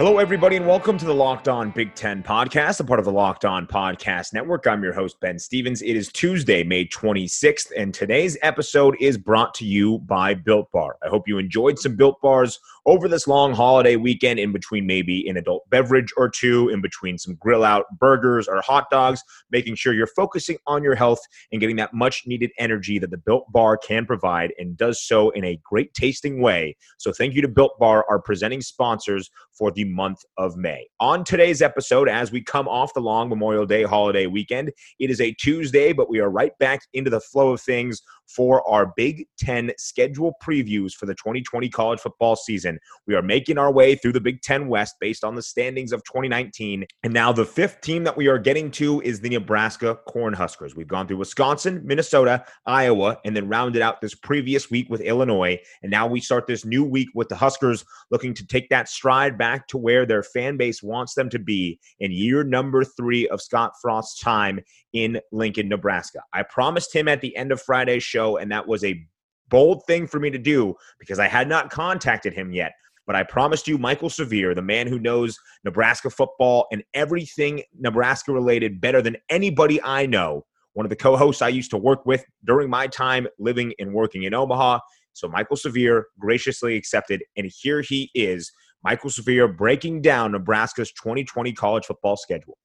Hello, everybody, and welcome to the Locked On Big Ten podcast, a part of the Locked On Podcast Network. I'm your host, Ben Stevens. It is Tuesday, May 26th, and today's episode is brought to you by Built Bar. I hope you enjoyed some Built Bars over this long holiday weekend, in between maybe an adult beverage or two, in between some grill out burgers or hot dogs, making sure you're focusing on your health and getting that much needed energy that the Built Bar can provide and does so in a great tasting way. So, thank you to Built Bar, our presenting sponsors for the month of May. On today's episode, as we come off the long Memorial Day holiday weekend, it is a Tuesday, but we are right back into the flow of things for our Big Ten schedule previews for the 2020 college football season. We are making our way through the Big Ten West based on the standings of 2019. And now the fifth team that we are getting to is the Nebraska Cornhuskers. We've gone through Wisconsin, Minnesota, Iowa, and then rounded out this previous week with Illinois. And now we start this new week with the Huskers looking to take that stride back to where their fan base wants them to be in year number three of Scott Frost's time in Lincoln, Nebraska. I promised him at the end of Friday's show, and that was a bold thing for me to do because I had not contacted him yet. But I promised you, Michael Severe, the man who knows Nebraska football and everything Nebraska related better than anybody I know, one of the co hosts I used to work with during my time living and working in Omaha. So Michael Severe graciously accepted, and here he is, Mike'l Severe breaking down Nebraska's 2020 college football schedule.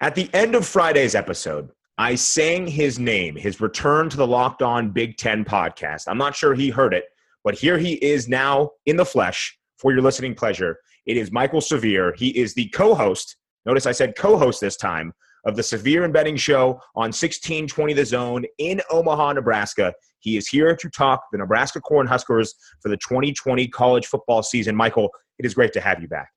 At the end of Friday's episode, I sang his name, his return to the Locked On Big Ten podcast. I'm not sure he heard it, but here he is now in the flesh for your listening pleasure. It is Michael Severe. He is the co host, notice I said co host this time, of the Severe and Benning Show on 1620 The Zone in Omaha, Nebraska. He is here to talk the Nebraska Cornhuskers for the 2020 college football season. Michael, it is great to have you back.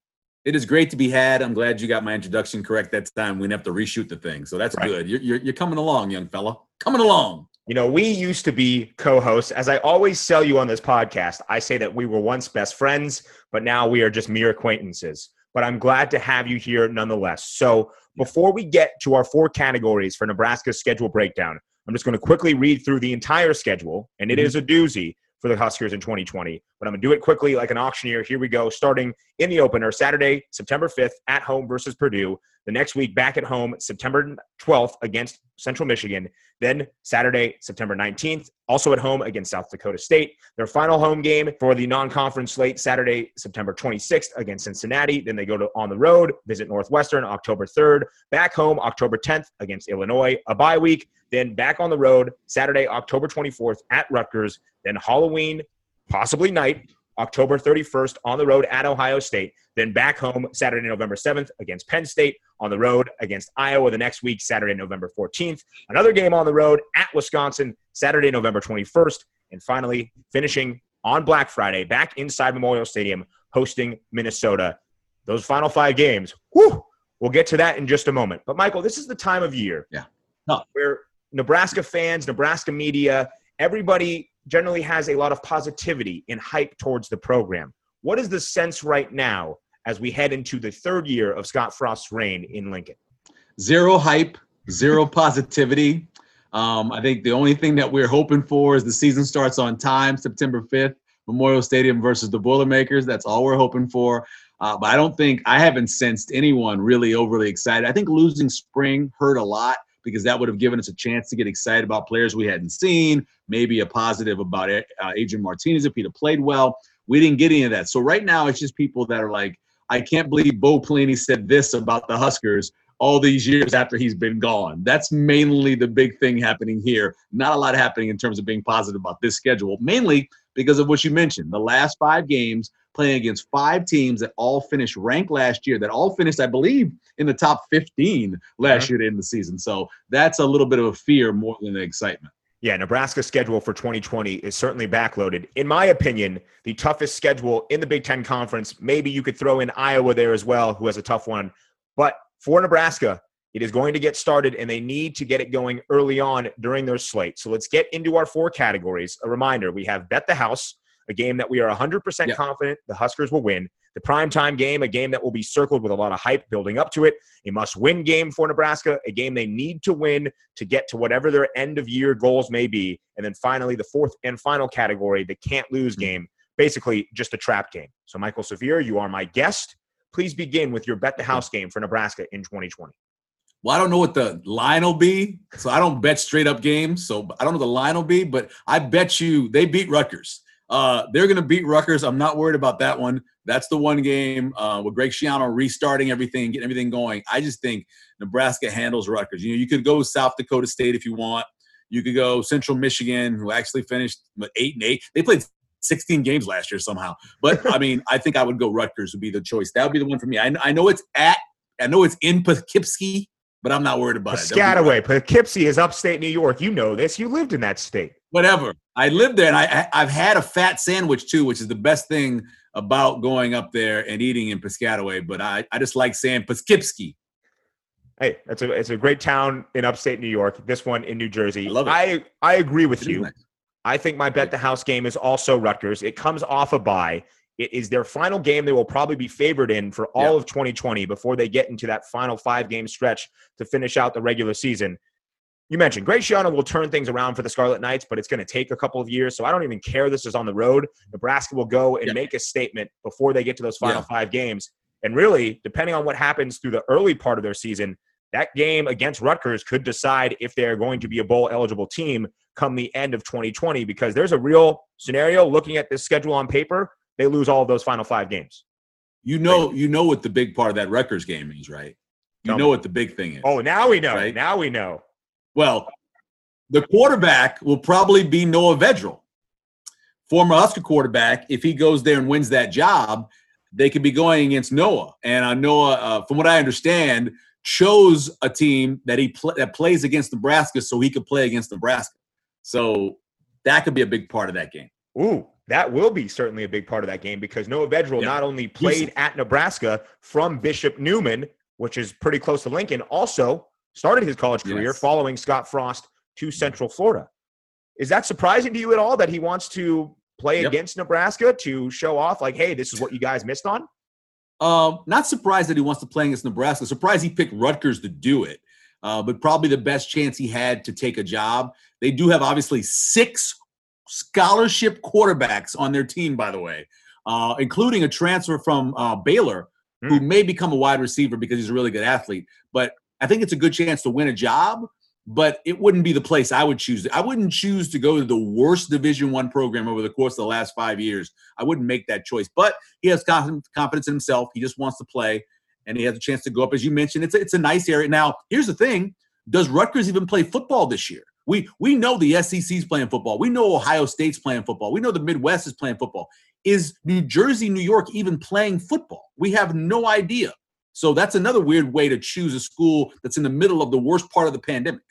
It is great to be had. I'm glad you got my introduction correct that time. We didn't have to reshoot the thing. So that's right. good. You're, you're, you're coming along, young fella. Coming along. You know, we used to be co hosts. As I always sell you on this podcast, I say that we were once best friends, but now we are just mere acquaintances. But I'm glad to have you here nonetheless. So before we get to our four categories for Nebraska's schedule breakdown, I'm just going to quickly read through the entire schedule, and it mm-hmm. is a doozy for the Huskers in 2020. But I'm going to do it quickly like an auctioneer. Here we go. Starting in the opener, Saturday, September 5th, at home versus Purdue. The next week, back at home, September 12th against Central Michigan. Then Saturday, September 19th, also at home against South Dakota State. Their final home game for the non conference slate, Saturday, September 26th against Cincinnati. Then they go to on the road, visit Northwestern October 3rd. Back home, October 10th against Illinois. A bye week. Then back on the road, Saturday, October 24th at Rutgers. Then Halloween, possibly night, October 31st on the road at Ohio State, then back home Saturday, November 7th against Penn State, on the road against Iowa the next week, Saturday, November 14th. Another game on the road at Wisconsin, Saturday, November 21st. And finally, finishing on Black Friday, back inside Memorial Stadium, hosting Minnesota. Those final five games, whew, we'll get to that in just a moment. But Michael, this is the time of year yeah. where Nebraska fans, Nebraska media, everybody generally has a lot of positivity and hype towards the program. What is the sense right now as we head into the third year of Scott Frost's reign in Lincoln? Zero hype, zero positivity. Um, I think the only thing that we're hoping for is the season starts on time, September 5th, Memorial Stadium versus the Boilermakers. That's all we're hoping for. Uh, but I don't think I haven't sensed anyone really overly excited. I think losing spring hurt a lot because that would have given us a chance to get excited about players we hadn't seen, maybe a positive about uh, Adrian Martinez if he'd have played well. We didn't get any of that. So right now, it's just people that are like, I can't believe Bo Pelini said this about the Huskers all these years after he's been gone. That's mainly the big thing happening here. Not a lot happening in terms of being positive about this schedule, mainly because of what you mentioned. The last five games playing against five teams that all finished ranked last year, that all finished, I believe, in the top 15 last uh-huh. year in the season. So that's a little bit of a fear more than an excitement. Yeah, Nebraska's schedule for 2020 is certainly backloaded. In my opinion, the toughest schedule in the Big Ten Conference. Maybe you could throw in Iowa there as well, who has a tough one. But for Nebraska, it is going to get started, and they need to get it going early on during their slate. So let's get into our four categories. A reminder we have Bet the House, a game that we are 100% confident the Huskers will win. The primetime game, a game that will be circled with a lot of hype building up to it. A must win game for Nebraska, a game they need to win to get to whatever their end of year goals may be. And then finally, the fourth and final category, the can't lose mm-hmm. game, basically just a trap game. So, Michael Severe, you are my guest. please begin with your bet the house game for Nebraska in 2020. Well, I don't know what the line will be, so I don't bet straight up games. So I don't know the line will be, but I bet you they beat Rutgers. Uh, they're going to beat Rutgers. I'm not worried about that one. That's the one game uh, with Greg Schiano restarting everything, getting everything going. I just think Nebraska handles Rutgers. You know, you could go South Dakota State if you want. You could go Central Michigan, who actually finished eight and eight. They played 16 games last year somehow. But I mean, I think I would go Rutgers would be the choice. That would be the one for me. I, I know it's at, I know it's in Poughkeepsie, but I'm not worried about Piscataway. it. Piscataway. Poughkeepsie is upstate New York. You know this. You lived in that state. Whatever. I lived there, and I, I've had a fat sandwich too, which is the best thing about going up there and eating in Piscataway. But I, I just like saying Poughkeepsie. Hey, it's a it's a great town in upstate New York. This one in New Jersey. I love it. I I agree with you. Nice. I think my bet the house game is also Rutgers. It comes off a bye. It is their final game they will probably be favored in for all yeah. of 2020 before they get into that final five game stretch to finish out the regular season. You mentioned Greg Schiano will turn things around for the Scarlet Knights, but it's going to take a couple of years. So I don't even care this is on the road. Nebraska will go and yeah. make a statement before they get to those final yeah. five games. And really, depending on what happens through the early part of their season, that game against Rutgers could decide if they're going to be a bowl eligible team come the end of 2020 because there's a real scenario looking at this schedule on paper, they lose all of those final five games. You know, you know what the big part of that Rutgers game is, right? You know what the big thing is. Oh, now we know. Right? Now we know. Well, the quarterback will probably be Noah Vedral, former Husker quarterback. If he goes there and wins that job, they could be going against Noah. And uh, Noah, uh, from what I understand, chose a team that he pl- that plays against Nebraska so he could play against Nebraska. So that could be a big part of that game. Ooh, that will be certainly a big part of that game because Noah Vedral yeah. not only played at Nebraska from Bishop Neumann, which is pretty close to Lincoln, also started his college career yes. following Scott Frost to Central Florida. Is that surprising to you at all that he wants to play yep. against Nebraska to show off, like, hey, this is what you guys missed on? Um, not surprised that he wants to play against Nebraska. Surprised he picked Rutgers to do it, uh, but probably the best chance he had to take a job. They do have obviously six scholarship quarterbacks on their team, by the way, uh, including a transfer from uh, Baylor mm. who hmm. may become a wide receiver because he's a really good athlete. But I think it's a good chance to win a job but it wouldn't be the place I would choose. I wouldn't choose to go to the worst Division One program over the course of the last five years. I wouldn't make that choice. But he has confidence in himself. He just wants to play, and he has a chance to go up. As you mentioned, it's a, it's a nice area. Now, here's the thing: Does Rutgers even play football this year? We we know the SEC's playing football. We know Ohio State's playing football. We know the Midwest is playing football. Is New Jersey, New York even playing football? We have no idea. So that's another weird way to choose a school that's in the middle of the worst part of the pandemic.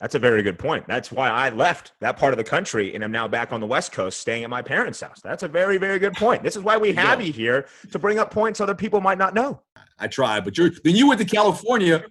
That's a very good point. That's why I left that part of the country and I'm now back on the West Coast staying at my parents' house. That's a very, very good point. This is why we have yeah. you here to bring up points other people might not know. I try, but you're then you went to California.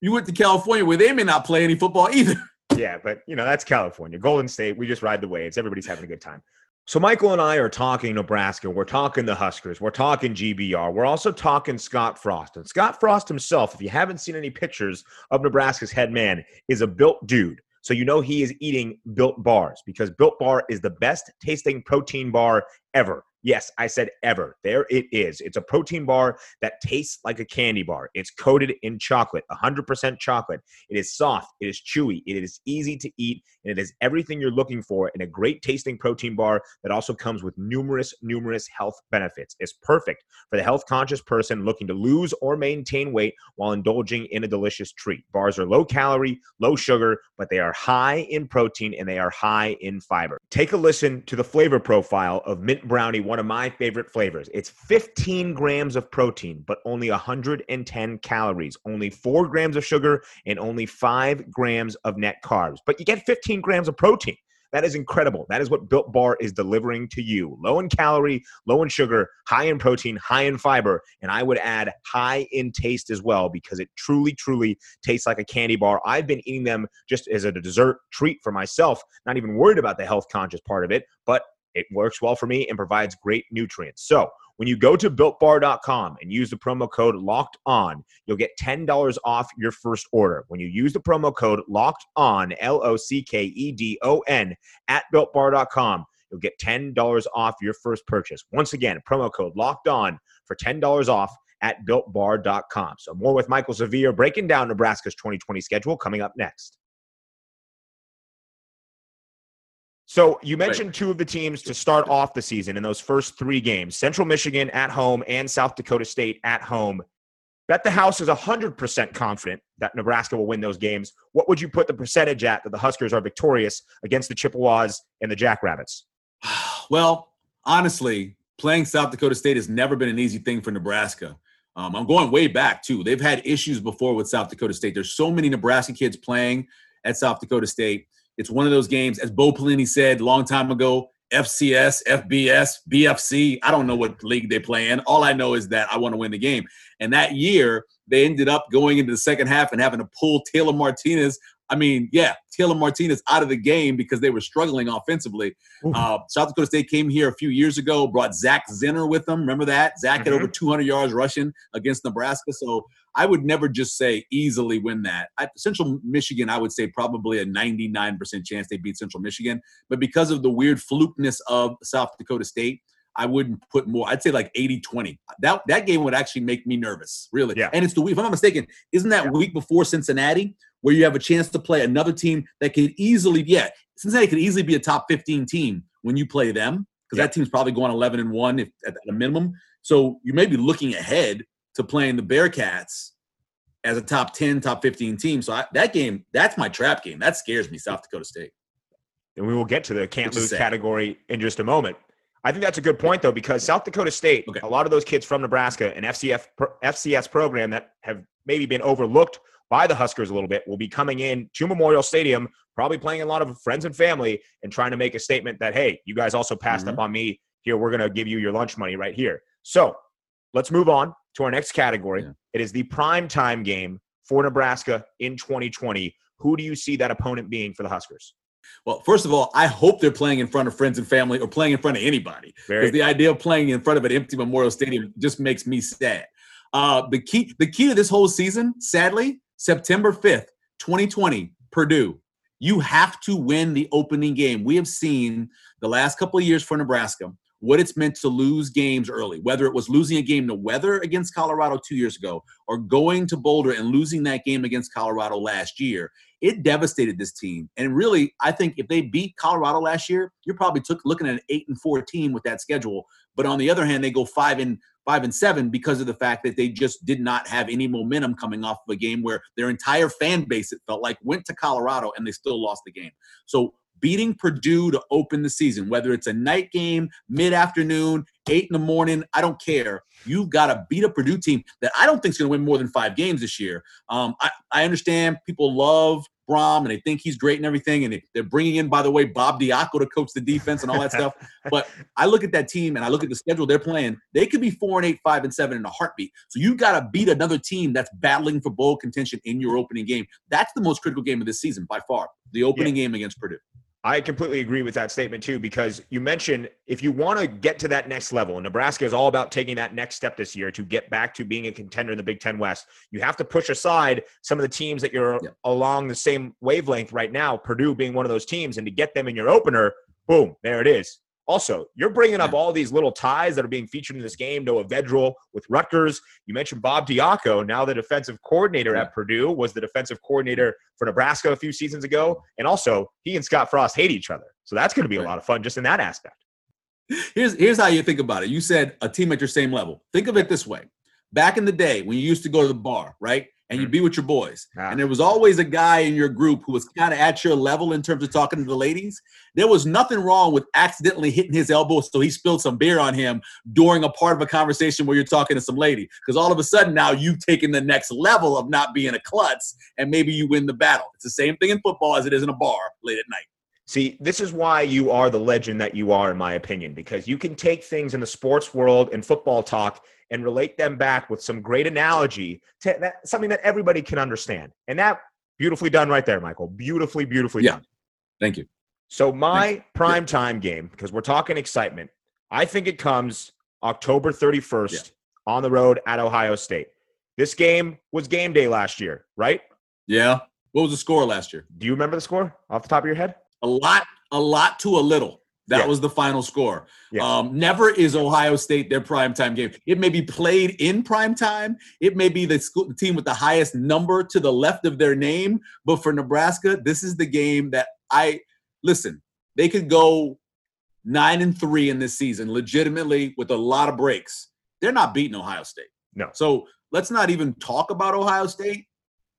You went to California where they may not play any football either. Yeah, but you know, that's California. Golden State, we just ride the waves. Everybody's having a good time. So Michael and I are talking Nebraska. We're talking the Huskers. We're talking GBR. We're also talking Scott Frost. And Scott Frost himself, if you haven't seen any pictures of Nebraska's head man, is a built dude. So you know he is eating built bars because built bar is the best tasting protein bar ever. Yes, I said ever. There it is. It's a protein bar that tastes like a candy bar. It's coated in chocolate, 100% chocolate. It is soft, it is chewy, it is easy to eat, and it is everything you're looking for in a great tasting protein bar that also comes with numerous, numerous health benefits. It's perfect for the health conscious person looking to lose or maintain weight while indulging in a delicious treat. Bars are low calorie, low sugar, but they are high in protein and they are high in fiber. Take a listen to the flavor profile of Mint Brownie one of my favorite flavors. It's 15 grams of protein, but only 110 calories, only 4 grams of sugar, and only 5 grams of net carbs. But you get 15 grams of protein. That is incredible. That is what Built Bar is delivering to you. Low in calorie, low in sugar, high in protein, high in fiber, and I would add high in taste as well because it truly, truly tastes like a candy bar. I've been eating them just as a dessert treat for myself, not even worried about the health conscious part of it, but it works well for me and provides great nutrients. So when you go to builtbar.com and use the promo code locked on, you'll get $10 off your first order. When you use the promo code locked on, L O C K E D O N, at builtbar.com, you'll get $10 off your first purchase. Once again, promo code locked on for $10 off at builtbar.com. So, more with Michael Severe breaking down Nebraska's 2020 schedule coming up next. So you mentioned right. two of the teams to start off the season in those first three games Central Michigan at home and South Dakota State at home. Bet the house is 100% confident that Nebraska will win those games. What would you put the percentage at that the Huskers are victorious against the Chippewas and the Jackrabbits? Well, honestly, playing South Dakota State has never been an easy thing for Nebraska. Um, I'm going way back, too. They've had issues before with South Dakota State. There's so many Nebraska kids playing at South Dakota State. It's one of those games, as Bo Pelini said a long time ago, FCS, FBS, BFC. I don't know what league they play in. All I know is that I want to win the game. And that year, they ended up going into the second half and having to pull Taylor Martinez. I mean, yeah, Taylor Martinez out of the game because they were struggling offensively. Uh, South Dakota State came here a few years ago, brought Zach Zenner with them. Remember that? Zach mm-hmm. had over 200 yards rushing against Nebraska. So I would never just say easily win that. I, Central Michigan, I would say probably a 99% chance they beat Central Michigan. But because of the weird flukeness of South Dakota State, I wouldn't put more. I'd say like 80 20. That that game would actually make me nervous, really. Yeah. And it's the week, if I'm not mistaken, isn't that yeah. week before Cincinnati where you have a chance to play another team that could easily, yeah, Cincinnati could easily be a top 15 team when you play them because yeah. that team's probably going 11 and 1 if, at a minimum. So you may be looking ahead to playing the Bearcats as a top 10, top 15 team. So I, that game, that's my trap game. That scares me, South Dakota State. And we will get to the can't lose category in just a moment. I think that's a good point, though, because South Dakota State, okay. a lot of those kids from Nebraska, an FCF, FCS program that have maybe been overlooked by the Huskers a little bit, will be coming in to Memorial Stadium, probably playing a lot of friends and family, and trying to make a statement that, hey, you guys also passed mm-hmm. up on me. Here, we're going to give you your lunch money right here. So let's move on to our next category. Yeah. It is the prime time game for Nebraska in 2020. Who do you see that opponent being for the Huskers? Well, first of all, I hope they're playing in front of friends and family or playing in front of anybody. Because the idea of playing in front of an empty Memorial Stadium just makes me sad. Uh, the key, the key to this whole season, sadly, September 5th, 2020, Purdue. You have to win the opening game. We have seen the last couple of years for Nebraska what it's meant to lose games early, whether it was losing a game to weather against Colorado two years ago or going to Boulder and losing that game against Colorado last year. It devastated this team. And really, I think if they beat Colorado last year, you're probably took, looking at an eight and four team with that schedule. But on the other hand, they go five and five and seven because of the fact that they just did not have any momentum coming off of a game where their entire fan base, it felt like, went to Colorado and they still lost the game. So beating Purdue to open the season, whether it's a night game, mid afternoon, eight in the morning, I don't care. You've got to beat a Purdue team that I don't think is going to win more than five games this year. Um, I, I understand people love Brohm and they think he's great and everything. And they're bringing in, by the way, Bob Diaco to coach the defense and all that stuff. But I look at that team and I look at the schedule they're playing. They could be four and eight, five and seven in a heartbeat. So you've got to beat another team that's battling for bowl contention in your opening game. That's the most critical game of this season by far. The opening yeah. game against Purdue. I completely agree with that statement too, because you mentioned if you want to get to that next level, and Nebraska is all about taking that next step this year to get back to being a contender in the Big Ten West, you have to push aside some of the teams that you're yeah. along the same wavelength right now, Purdue being one of those teams, and to get them in your opener, boom, there it is. Also, you're bringing up all these little ties that are being featured in this game. Noah Vedral with Rutgers. You mentioned Bob Diaco, now the defensive coordinator at Purdue, was the defensive coordinator for Nebraska a few seasons ago. And also, he and Scott Frost hate each other. So that's going to be a lot of fun just in that aspect. Here's, here's how you think about it. You said a team at your same level. Think of it this way. Back in the day when you used to go to the bar, right? And you'd mm. be with your boys. Ah. And there was always a guy in your group who was kind of at your level in terms of talking to the ladies. There was nothing wrong with accidentally hitting his elbow so he spilled some beer on him during a part of a conversation where you're talking to some lady. Because all of a sudden now you've taken the next level of not being a klutz and maybe you win the battle. It's the same thing in football as it is in a bar late at night. See, this is why you are the legend that you are, in my opinion, because you can take things in the sports world and football talk and relate them back with some great analogy to that, something that everybody can understand. And that beautifully done right there, Michael. Beautifully, beautifully yeah. done. Thank you. So my prime time game, because we're talking excitement, I think it comes October 31st yeah. on the road at Ohio State. This game was game day last year, right? Yeah. What was the score last year? Do you remember the score off the top of your head? A lot, a lot to a little. That Yeah. was the final score. Yeah. Um, never is Ohio State their primetime game. It may be played in primetime. It may be the school the team with the highest number to the left of their name. But for Nebraska, this is the game that I listen. They could go nine and three in this season, legitimately with a lot of breaks. They're not beating Ohio State. No. So let's not even talk about Ohio State.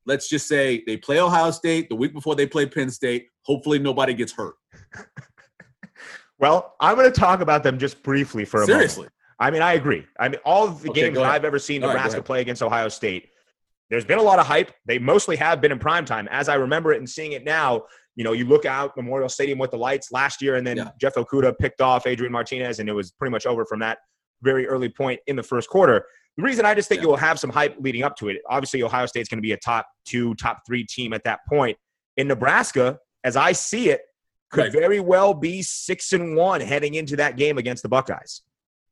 Let's just say they play Ohio State the week before they play Penn State. Hopefully, nobody gets hurt. Well, I'm going to talk about them just briefly for a moment. Seriously. I mean, I agree. I mean, all of the Okay, games that. I've ever seen All right, Nebraska ahead. play against Ohio State, there's been a lot of hype. They mostly have been in primetime. As I remember it and seeing it now, you know, you look out Memorial Stadium with the lights last year, and then Yeah. Jeff Okudah picked off Adrian Martinez, and it was pretty much over from that very early point in the first quarter. The reason I just think Yeah. you will have some hype leading up to it, obviously, Ohio State's going to be a top two, top three team at that point. In Nebraska, as I see it, could Right. very well be six and one heading into that game against the Buckeyes.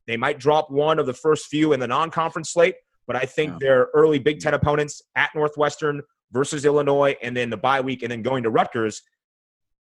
They might drop one of the first few in the non-conference slate, but I think their early Big Ten opponents at Northwestern versus Illinois, and then the bye week, and then going to Rutgers,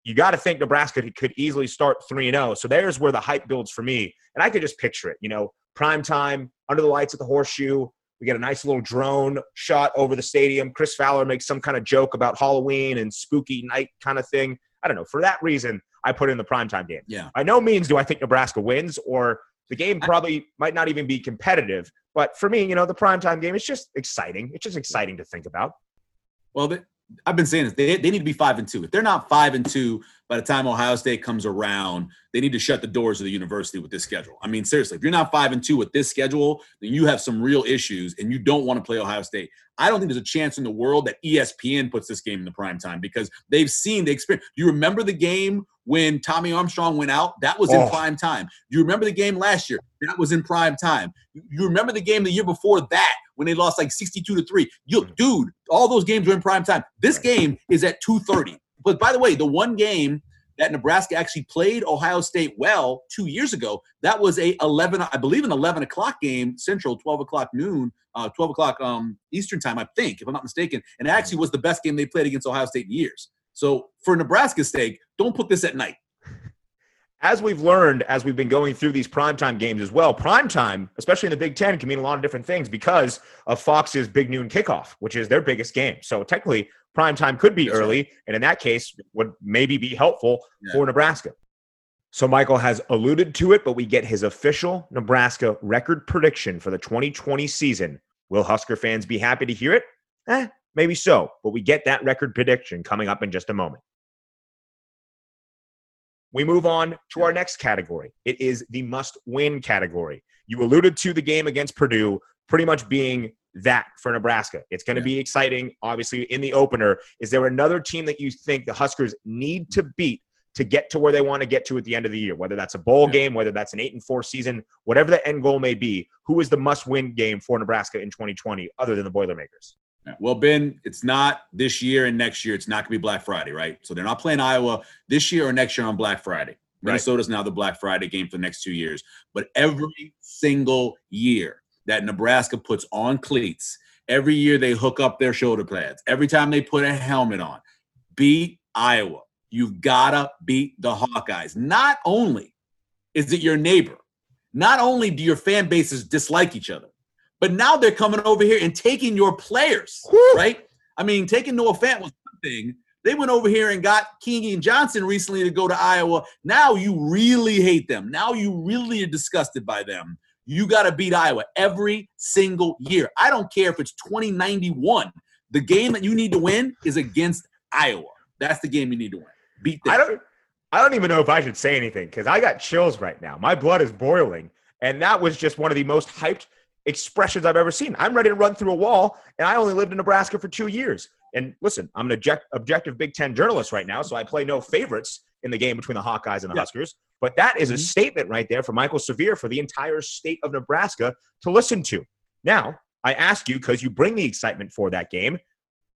you got to think Nebraska could- could easily start three and zero. So there's where the hype builds for me, and I could just picture it. You know, prime time under the lights at the Horseshoe. We get a nice little drone shot over the stadium. Chris Fowler makes some kind of joke about Halloween and spooky night kind of thing. I don't know. For that reason, I put in the primetime game. Yeah. By no means do I think Nebraska wins, or the game probably might not even be competitive. But for me, you know, the primetime game is just exciting. It's just exciting to think about. Well, I've been saying this. They, they need to be five and two. If they're not five and two by the time Ohio State comes around, they need to shut the doors of the university with this schedule. I mean, seriously, if you're not five and two with this schedule, then you have some real issues and you don't want to play Ohio State. I don't think there's a chance in the world that ESPN puts this game in the prime time because they've seen the experience. Do you remember the game when Tommy Armstrong went out? That was in Oh. prime time. Do you remember the game last year? That was in prime time. You remember the game the year before that when they lost like 62 to 3. You dude, all those games were in prime time. This game is at 2:30. But by the way, the one game that Nebraska actually played Ohio State well two years ago, that was a 11, I believe an 11 o'clock game, Central, 12 o'clock noon, uh, 12 o'clock um, Eastern time, I think, if I'm not mistaken. And it actually was the best game they played against Ohio State in years. So for Nebraska's sake, don't put this at night. As we've learned as we've been going through these primetime games as well, primetime, especially in the Big Ten, can mean a lot of different things because of Fox's big noon kickoff, which is their biggest game. So technically, primetime could be That's right. early, and in that case, would maybe be helpful Yeah. for Nebraska. So Michael has alluded to it, but we get his official Nebraska record prediction for the 2020 season. Will Husker fans be happy to hear it? Eh, maybe so, but we get that record prediction coming up in just a moment. We move on to our next category. It is the must win category. You alluded to the game against Purdue pretty much being that for Nebraska. It's going to Yeah. be exciting, obviously, in the opener. Is there another team that you think the Huskers need to beat to get to where they want to get to at the end of the year? Whether that's a bowl Yeah. game, whether that's an eight and four season, whatever the end goal may be, who is the must win game for Nebraska in 2020 other than the Boilermakers? Yeah. Well, Ben, it's not this year and next year. It's not going to be Black Friday, right? So they're not playing Iowa this year or next year on Black Friday. Right. Minnesota's now the Black Friday game for the next two years. But every single year that Nebraska puts on cleats, every year they hook up their shoulder pads, every time they put a helmet on, beat Iowa. You've got to beat the Hawkeyes. Not only is it your neighbor, not only do your fan bases dislike each other, but now they're coming over here and taking your players, Whew. right? I mean, taking Noah Fant was one thing. They went over here and got and Johnson recently to go to Iowa. Now you really hate them. Now you really are disgusted by them. You got to beat Iowa every single year. I don't care if it's 2091. The game that you need to win is against Iowa. That's the game you need to win. Beat them. I don't I don't even know if I should say anything because I got chills right now. My blood is boiling. And that was just one of the most hyped expressions I've ever seen. I'm ready to run through a wall, and I only lived in Nebraska for two years. And listen, I'm an object, objective Big Ten journalist right now, so I play no favorites in the game between the Hawkeyes and the Yeah. Huskers. But that is a Mhm. statement right there for Michael Severe for the entire state of Nebraska to listen to. Now, I ask you because you bring the excitement for that game.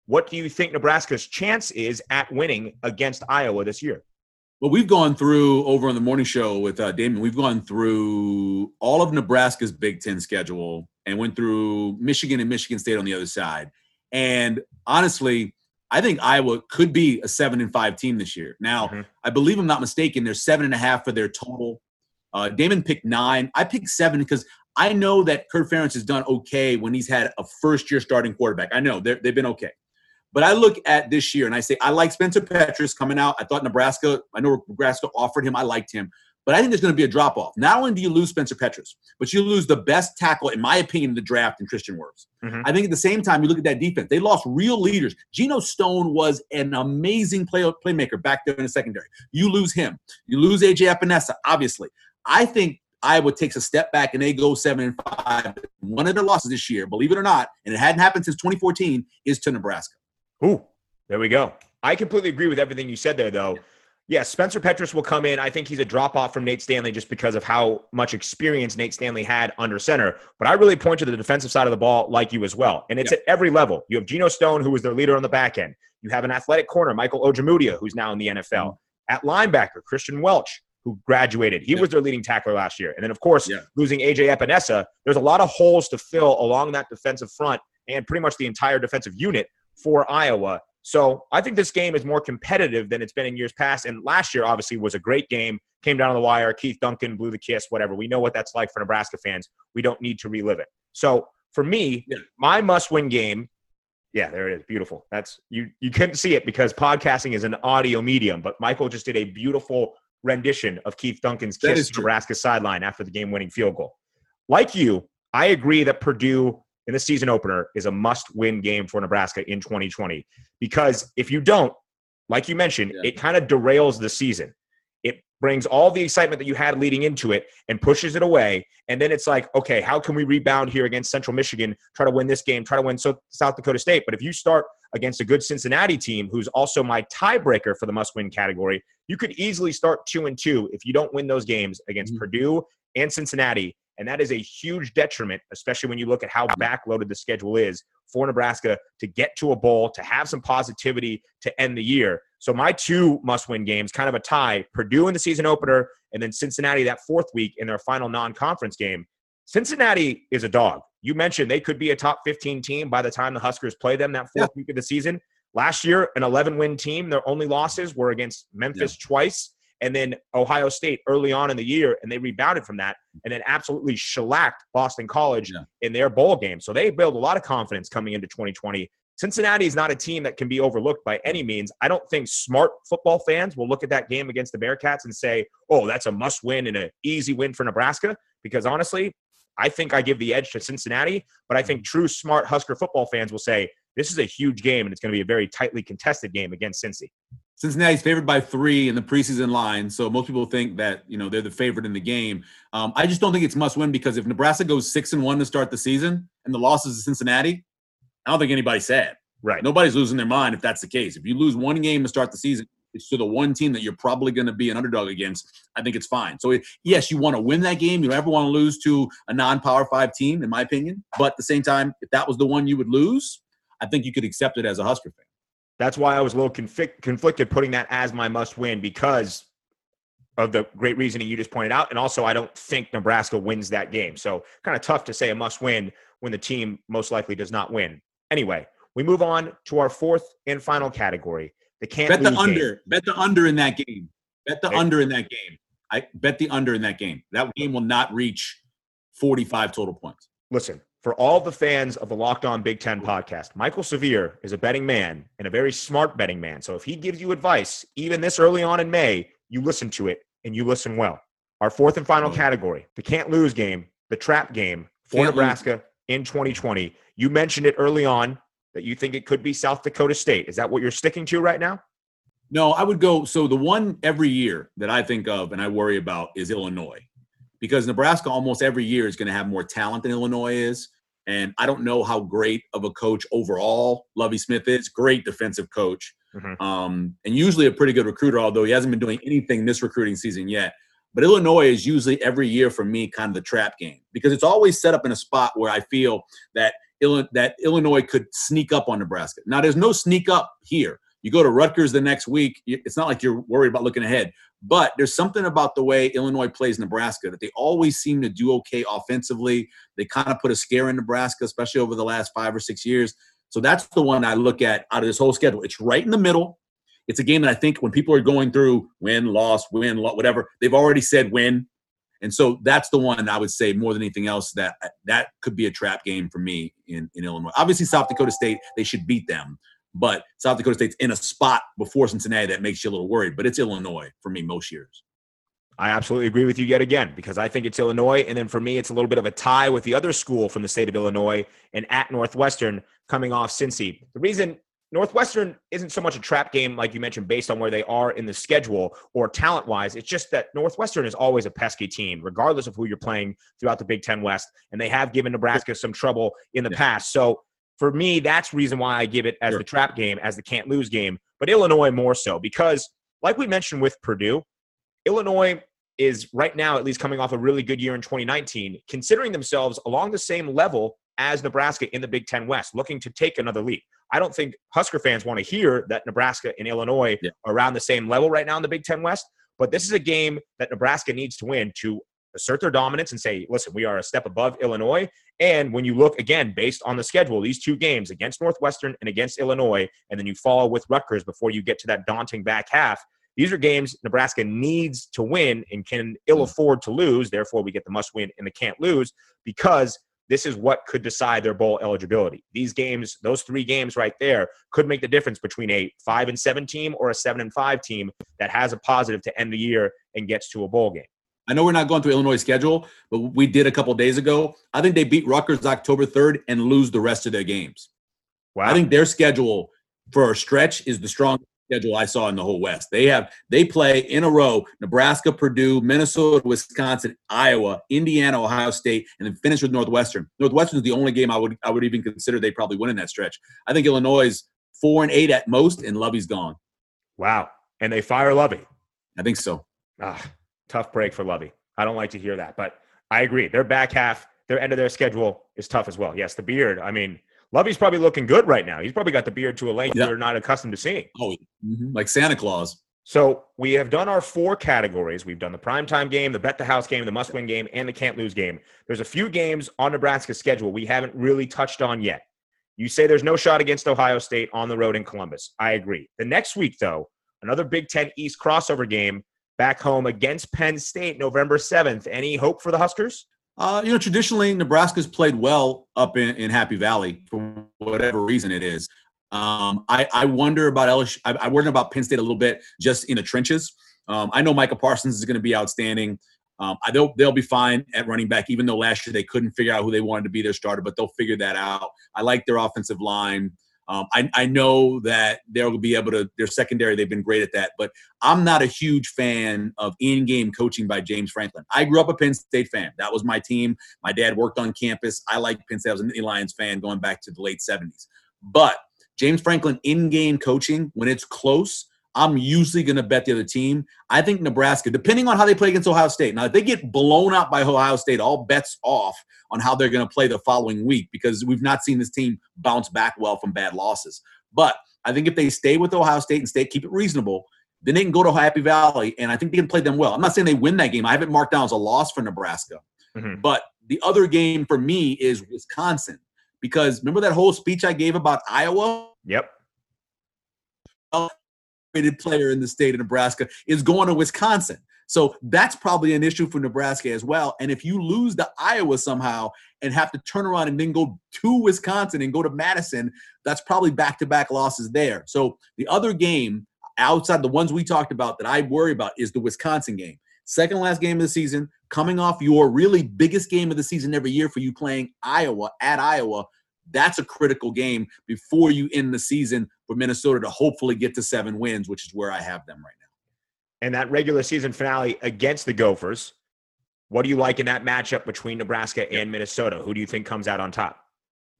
What do you think Nebraska's chance is at winning against Iowa this year? Well, we've gone through over on the morning show with uh, Damon. We've gone through all of Nebraska's Big Ten schedule and went through Michigan and Michigan State on the other side. And honestly, I think Iowa could be a seven and five team this year. Now, mm-hmm. I believe I'm not mistaken. They're seven and a half for their total. Uh, Damon picked nine. I picked seven because I know that Kirk Ferentz has done okay when he's had a first year starting quarterback. I know they've been okay. But I look at this year and I say, I like Spencer Petras coming out. I thought Nebraska, I know Nebraska offered him. I liked him. But I think there's going to be a drop off. Not only do you lose Spencer Petras, but you lose the best tackle, in my opinion, in the draft in Tristan Wirfs. Mm-hmm. I think at the same time, you look at that defense, they lost real leaders. Geno Stone was an amazing play, playmaker back there in the secondary. You lose him. You lose AJ Epenesa, obviously. I think Iowa takes a step back and they go seven and five. One of their losses this year, believe it or not, and it hadn't happened since 2014, is to Nebraska. Ooh, there we go. I completely agree with everything you said there, though. Yeah, Spencer Petras will come in. I think he's a drop off from Nate Stanley just because of how much experience Nate Stanley had under center. But I really point to the defensive side of the ball like you as well. And it's yeah. at every level. You have Geno Stone, who was their leader on the back end. You have an athletic corner, Michael Ojemudia, who's now in the NFL. Mm-hmm. At linebacker, Kristian Welch, who graduated. He yeah. was their leading tackler last year. And then, of course, yeah. losing AJ Epenesa, there's a lot of holes to fill along that defensive front and pretty much the entire defensive unit for Iowa. So I think this game is more competitive than it's been in years past. And last year, obviously, was a great game. Came down to the wire. Keith Duncan blew the kiss, whatever. We know what that's like for Nebraska fans. We don't need to relive it. So for me, yeah. my must-win game. Yeah, there it is. Beautiful. That's you. You couldn't see it because podcasting is an audio medium. But Michael just did a beautiful rendition of Keith Duncan's kiss to Nebraska sideline after the game-winning field goal. Like you, I agree that Purdue in the season opener is a must win game for Nebraska in 2020. Because if you don't, like you mentioned, yeah. it kind of derails the season. It brings all the excitement that you had leading into it and pushes it away. And then it's like, okay, how can we rebound here against Central Michigan, try to win this game, try to win South Dakota State? But if you start against a good Cincinnati team, who's also my tiebreaker for the must win category, you could easily start two and two if you don't win those games against mm-hmm. Purdue and Cincinnati and that is a huge detriment, especially when you look at how backloaded the schedule is for Nebraska to get to a bowl, to have some positivity to end the year. So my two must-win games, kind of a tie: Purdue in the season opener, and then Cincinnati that fourth week in their final non-conference game. Cincinnati is a dog. You mentioned they could be a top 15 team by the time the Huskers play them that fourth yeah. week of the season. Last year, an 11 win team. Their only losses were against Memphis yeah. twice and then Ohio State early on in the year, and they rebounded from that, and then absolutely shellacked Boston College yeah. in their bowl game. So they build a lot of confidence coming into 2020. Cincinnati is not a team that can be overlooked by any means. I don't think smart football fans will look at that game against the Bearcats and say, "Oh, that's a must-win and an easy win for Nebraska." Because honestly, I think I give the edge to Cincinnati, but I think mm-hmm. true smart Husker football fans will say this is a huge game and it's going to be a very tightly contested game against Cincy. Cincinnati's favored by three in the preseason line, so most people think that you know they're the favorite in the game. Um, I just don't think it's must win because if Nebraska goes six and one to start the season and the losses to Cincinnati, I don't think anybody's sad. Right. Nobody's losing their mind if that's the case. If you lose one game to start the season, it's to the one team that you're probably going to be an underdog against. I think it's fine. So yes, you want to win that game. You don't ever want to lose to a non-power five team, in my opinion. But at the same time, if that was the one you would lose, I think you could accept it as a Husker fan. That's why I was a little conflict, conflicted putting that as my must win because of the great reasoning you just pointed out. And also, I don't think Nebraska wins that game. So, kind of tough to say a must win when the team most likely does not win. Anyway, we move on to our fourth and final category. The can't bet the under. Game. Bet the under in that game. Bet the under in that game. I bet the under in that game. That game will not reach 45 total points. Listen, for all the fans of the Locked On Big Ten podcast, Michael Severe is a betting man and a very smart betting man. So if he gives you advice, even this early on in May, you listen to it and you listen well. Our fourth and final mm. category, the can't lose game, the trap game for can't Nebraska lose. in 2020. You mentioned it early on that you think it could be South Dakota State. Is that what you're sticking to right now? No, I would go. So the one every year that I think of and I worry about is Illinois because Nebraska almost every year is going to have more talent than Illinois is. And I don't know how great of a coach overall Lovie Smith is. Great defensive coach, mm-hmm. um, and usually a pretty good recruiter. Although he hasn't been doing anything this recruiting season yet. But Illinois is usually every year for me kind of the trap game because it's always set up in a spot where I feel that that Illinois could sneak up on Nebraska. Now there's no sneak up here. You go to Rutgers the next week. It's not like you're worried about looking ahead. But there's something about the way Illinois plays Nebraska that they always seem to do okay offensively. They kind of put a scare in Nebraska, especially over the last five or six years. So that's the one I look at out of this whole schedule. It's right in the middle. It's a game that I think when people are going through win, loss, win, loss, whatever, they've already said win. And so that's the one I would say more than anything else that that could be a trap game for me in, in Illinois. Obviously, South Dakota State, they should beat them. But South Dakota State's in a spot before Cincinnati that makes you a little worried. But it's Illinois for me most years. I absolutely agree with you yet again because I think it's Illinois. And then for me, it's a little bit of a tie with the other school from the state of Illinois and at Northwestern coming off Cincy. The reason Northwestern isn't so much a trap game, like you mentioned, based on where they are in the schedule or talent wise. It's just that Northwestern is always a pesky team, regardless of who you're playing throughout the Big Ten West. And they have given Nebraska some trouble in the yeah. past. So for me, that's reason why I give it as sure. the trap game, as the can't lose game, but Illinois more so because, like we mentioned with Purdue, Illinois is right now at least coming off a really good year in 2019, considering themselves along the same level as Nebraska in the Big Ten West, looking to take another leap. I don't think Husker fans want to hear that Nebraska and Illinois yeah. are around the same level right now in the Big Ten West, but this is a game that Nebraska needs to win to assert their dominance and say, listen, we are a step above Illinois. And when you look again, based on the schedule, these two games against Northwestern and against Illinois, and then you follow with Rutgers before you get to that daunting back half, these are games Nebraska needs to win and can ill hmm. afford to lose. Therefore, we get the must win and the can't lose because this is what could decide their bowl eligibility. These games, those three games right there, could make the difference between a five and seven team or a seven and five team that has a positive to end the year and gets to a bowl game. I know we're not going through Illinois' schedule, but we did a couple days ago. I think they beat Rutgers October 3rd and lose the rest of their games. Wow. I think their schedule for a stretch is the strongest schedule I saw in the whole West. They have they play in a row: Nebraska, Purdue, Minnesota, Wisconsin, Iowa, Indiana, Ohio State, and then finish with Northwestern. Northwestern is the only game I would I would even consider they probably win in that stretch. I think Illinois is four and eight at most, and Lovie's gone. Wow, and they fire Lovie. I think so. Ah, tough break for Lovie. I don't like to hear that, but I agree. Their back half, their end of their schedule is tough as well. Yes, the beard. I mean, Lovie's probably looking good right now. He's probably got the beard to a length yeah. you're not accustomed to seeing. Oh, mm-hmm. like Santa Claus. So we have done our four categories. We've done the primetime game, the bet the house game, the must win game, and the can't lose game. There's a few games on Nebraska's schedule we haven't really touched on yet. You say there's no shot against Ohio State on the road in Columbus. I agree. The next week, though, another Big Ten East crossover game back home against Penn State, November 7th. Any hope for the Huskers? Uh, you know, traditionally Nebraska's played well up in, in Happy Valley for whatever reason it is. Um, I, I wonder about LSU. I, I wonder about Penn State a little bit just in the trenches. Um, I know Micah Parsons is going to be outstanding. Um, I they'll they'll be fine at running back, even though last year they couldn't figure out who they wanted to be their starter, but they'll figure that out. I like their offensive line. Um, I, I know that they'll be able to, their secondary, they've been great at that, but I'm not a huge fan of in game coaching by James Franklin. I grew up a Penn State fan. That was my team. My dad worked on campus. I liked Penn State. I was an Nittany Lions fan going back to the late 70s. But James Franklin in game coaching, when it's close, I'm usually going to bet the other team. I think Nebraska, depending on how they play against Ohio State. Now, if they get blown out by Ohio State, all bets off on how they're going to play the following week because we've not seen this team bounce back well from bad losses. But I think if they stay with Ohio State and stay keep it reasonable, then they can go to Happy Valley, and I think they can play them well. I'm not saying they win that game. I haven't marked down as a loss for Nebraska. Mm-hmm. But the other game for me is Wisconsin because remember that whole speech I gave about Iowa? Yep player in the state of Nebraska is going to Wisconsin. So that's probably an issue for Nebraska as well. And if you lose to Iowa somehow and have to turn around and then go to Wisconsin and go to Madison, that's probably back to back losses there. So the other game outside the ones we talked about that I worry about is the Wisconsin game. Second last game of the season, coming off your really biggest game of the season every year for you playing Iowa at Iowa. That's a critical game before you end the season for Minnesota to hopefully get to seven wins, which is where I have them right now. And that regular season finale against the Gophers, what do you like in that matchup between Nebraska and Minnesota? Who do you think comes out on top?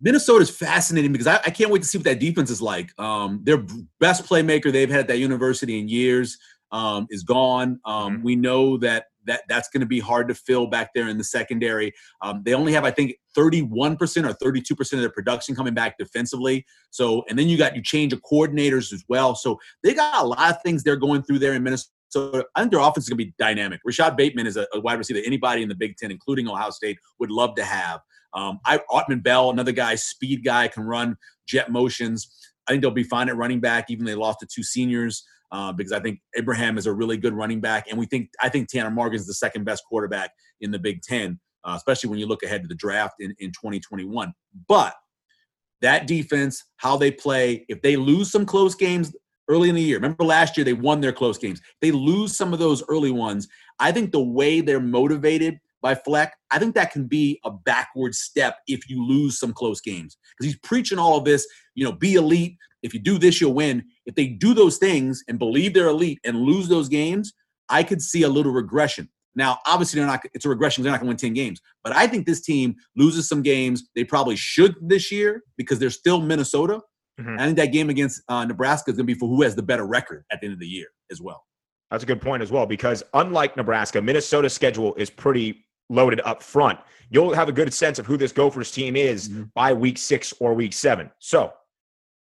Minnesota is fascinating because I, I, can't wait to see what that defense is like. Um, their best playmaker they've had at that university in years um, is gone. Um, mm-hmm. We know that that that's going to be hard to fill back there in the secondary. Um, they only have, I think, 31% or 32% of their production coming back defensively. So, and then you got you change of coordinators as well. So they got a lot of things they're going through there in Minnesota. So I think their offense is going to be dynamic. Rashod Bateman is a, a, wide receiver anybody in the Big Ten, including Ohio State, would love to have. Um, I Autman Bell, another guy, speed guy, can run jet motions. I think they'll be fine at running back, even they lost to two seniors. Uh, because I think Ibrahim is a really good running back, and we think I think Tanner Morgan is the second best quarterback in the Big Ten, uh, especially when you look ahead to the draft in, in 2021. But that defense, how they play, if they lose some close games early in the year, remember last year they won their close games. They lose some of those early ones. I think the way they're motivated by Fleck, I think that can be a backward step if you lose some close games. Because he's preaching all of this, you know, be elite. If you do this, you'll win. If they do those things and believe they're elite and lose those games, I could see a little regression. Now, obviously, they're not. It's a regression. They're not going to win ten games. But I think this team loses some games. They probably should this year because they're still Minnesota. Mm-hmm. I think that game against uh, Nebraska is going to be for who has the better record at the end of the year as well. That's a good point as well because unlike Nebraska, Minnesota's schedule is pretty loaded up front. You'll have a good sense of who this Gophers team is mm-hmm. by week six or week seven. So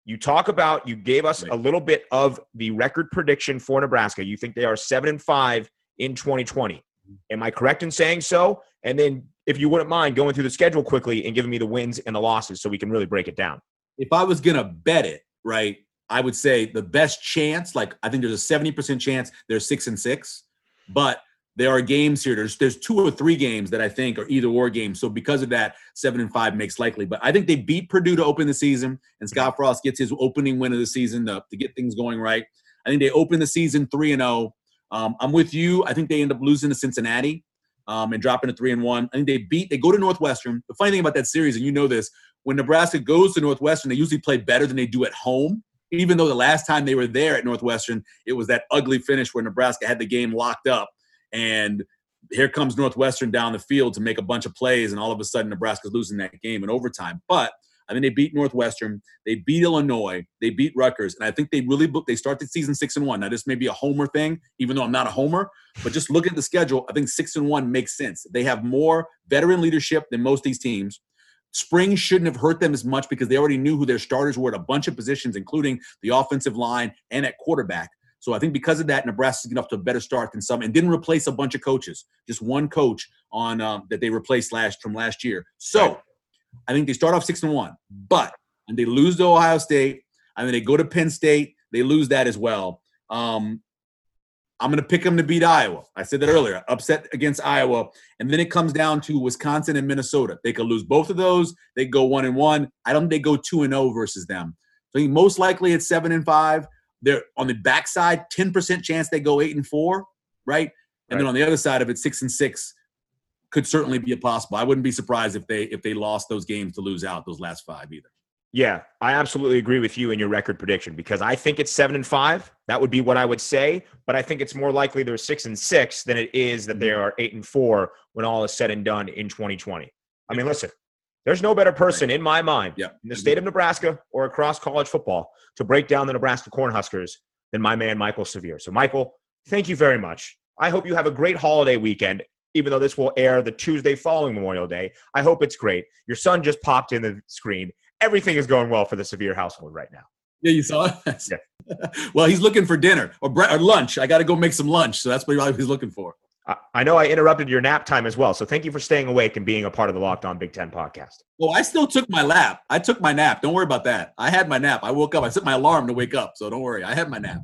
you talk about you gave us a little bit of the record prediction for Nebraska. You think they are seven and five in 2020. Mm-hmm. Am I correct in saying so? And then if you wouldn't mind going through the schedule quickly and giving me the wins and the losses so we can really break it down. If I was gonna bet it, right, I would say the best chance, like I think there's a 70% chance they're six and six, but there are games here. There's there's two or three games that I think are either or games. So because of that, seven and five makes likely. But I think they beat Purdue to open the season, and Scott Frost gets his opening win of the season to, to get things going right. I think they open the season three and zero. Oh. Um, I'm with you. I think they end up losing to Cincinnati um, and dropping to three and one. I think they beat. They go to Northwestern. The funny thing about that series, and you know this, when Nebraska goes to Northwestern, they usually play better than they do at home. Even though the last time they were there at Northwestern, it was that ugly finish where Nebraska had the game locked up and here comes Northwestern down the field to make a bunch of plays, and all of a sudden Nebraska's losing that game in overtime. But I mean, they beat Northwestern, they beat Illinois, they beat Rutgers, and I think they really booked. They start the season six and one. Now this may be a homer thing, even though I'm not a homer, but just look at the schedule. I think six and one makes sense. They have more veteran leadership than most of these teams. Spring shouldn't have hurt them as much because they already knew who their starters were at a bunch of positions, including the offensive line and at quarterback. So I think because of that, Nebraska's getting off to a better start than some, and didn't replace a bunch of coaches. Just one coach on um, that they replaced last from last year. So right. I think they start off six and one, but and they lose to Ohio State, and then they go to Penn State, they lose that as well. Um, I'm going to pick them to beat Iowa. I said that earlier. Upset against Iowa, and then it comes down to Wisconsin and Minnesota. They could lose both of those. They go one and one. I don't think they go two and zero oh versus them. So I think most likely it's seven and five. They're on the backside, 10% chance they go eight and four, right? And right. then on the other side of it, six and six could certainly be a possible. I wouldn't be surprised if they if they lost those games to lose out those last five either. Yeah, I absolutely agree with you in your record prediction because I think it's seven and five. That would be what I would say, but I think it's more likely they're six and six than it is that they mm-hmm. are eight and four when all is said and done in 2020. I mean, listen, there's no better person in my mind yeah. in the state of Nebraska or across college football to break down the Nebraska Cornhuskers than my man Michael Severe. So, Michael, thank you very much. I hope you have a great holiday weekend, even though this will air the Tuesday following Memorial Day. I hope it's great. Your son just popped in the screen. Everything is going well for the Severe household right now. Yeah, you saw it. yeah. well, he's looking for dinner or, bre- or lunch. I got to go make some lunch, so that's what he's looking for. I know I interrupted your nap time as well. So thank you for staying awake and being a part of the Locked On Big Ten podcast. Well, I still took my nap. I took my nap. Don't worry about that. I had my nap. I woke up. I set my alarm to wake up. So don't worry. I had my nap.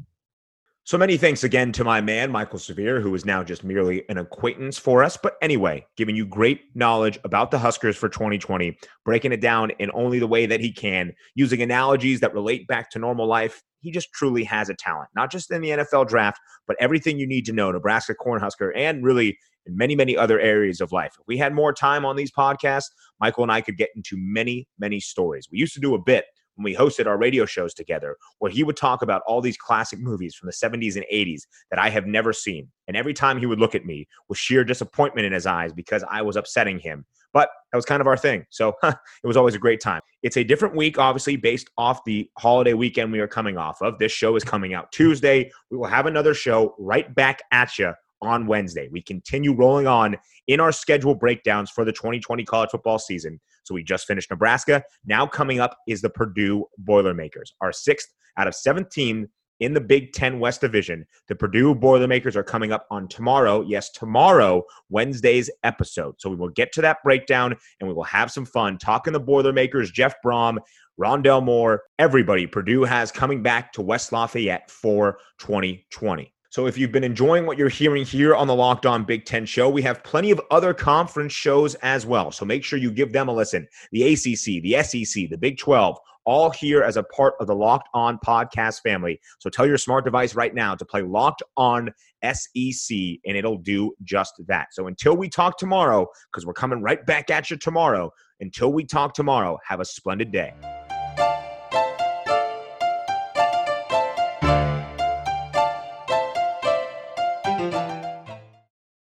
So many thanks again to my man, Michael Severe, who is now just merely an acquaintance for us. But anyway, giving you great knowledge about the Huskers for 2020, breaking it down in only the way that he can, using analogies that relate back to normal life. He just truly has a talent, not just in the NFL draft, but everything you need to know, Nebraska Cornhusker, and really in many, many other areas of life. If we had more time on these podcasts, Michael and I could get into many, many stories. We used to do a bit when we hosted our radio shows together, where he would talk about all these classic movies from the 70s and 80s that I have never seen. And every time he would look at me with sheer disappointment in his eyes because I was upsetting him. But that was kind of our thing. So it was always a great time. It's a different week, obviously, based off the holiday weekend we are coming off of. This show is coming out Tuesday. We will have another show right back at you on Wednesday. We continue rolling on in our schedule breakdowns for the 2020 college football season. So we just finished Nebraska. Now coming up is the Purdue Boilermakers, our sixth out of seventh team in the Big Ten West Division. The Purdue Boilermakers are coming up on tomorrow. Yes, tomorrow, Wednesday's episode. So we will get to that breakdown and we will have some fun talking the Boilermakers, Jeff Brohm, Rondale Moore, everybody Purdue has coming back to West Lafayette for 2020. So if you've been enjoying what you're hearing here on the Locked On Big Ten show, we have plenty of other conference shows as well. So make sure you give them a listen. The ACC, the SEC, the Big 12, all here as a part of the Locked On podcast family. So tell your smart device right now to play Locked On SEC, and it'll do just that. So until we talk tomorrow, because we're coming right back at you tomorrow, until we talk tomorrow, have a splendid day.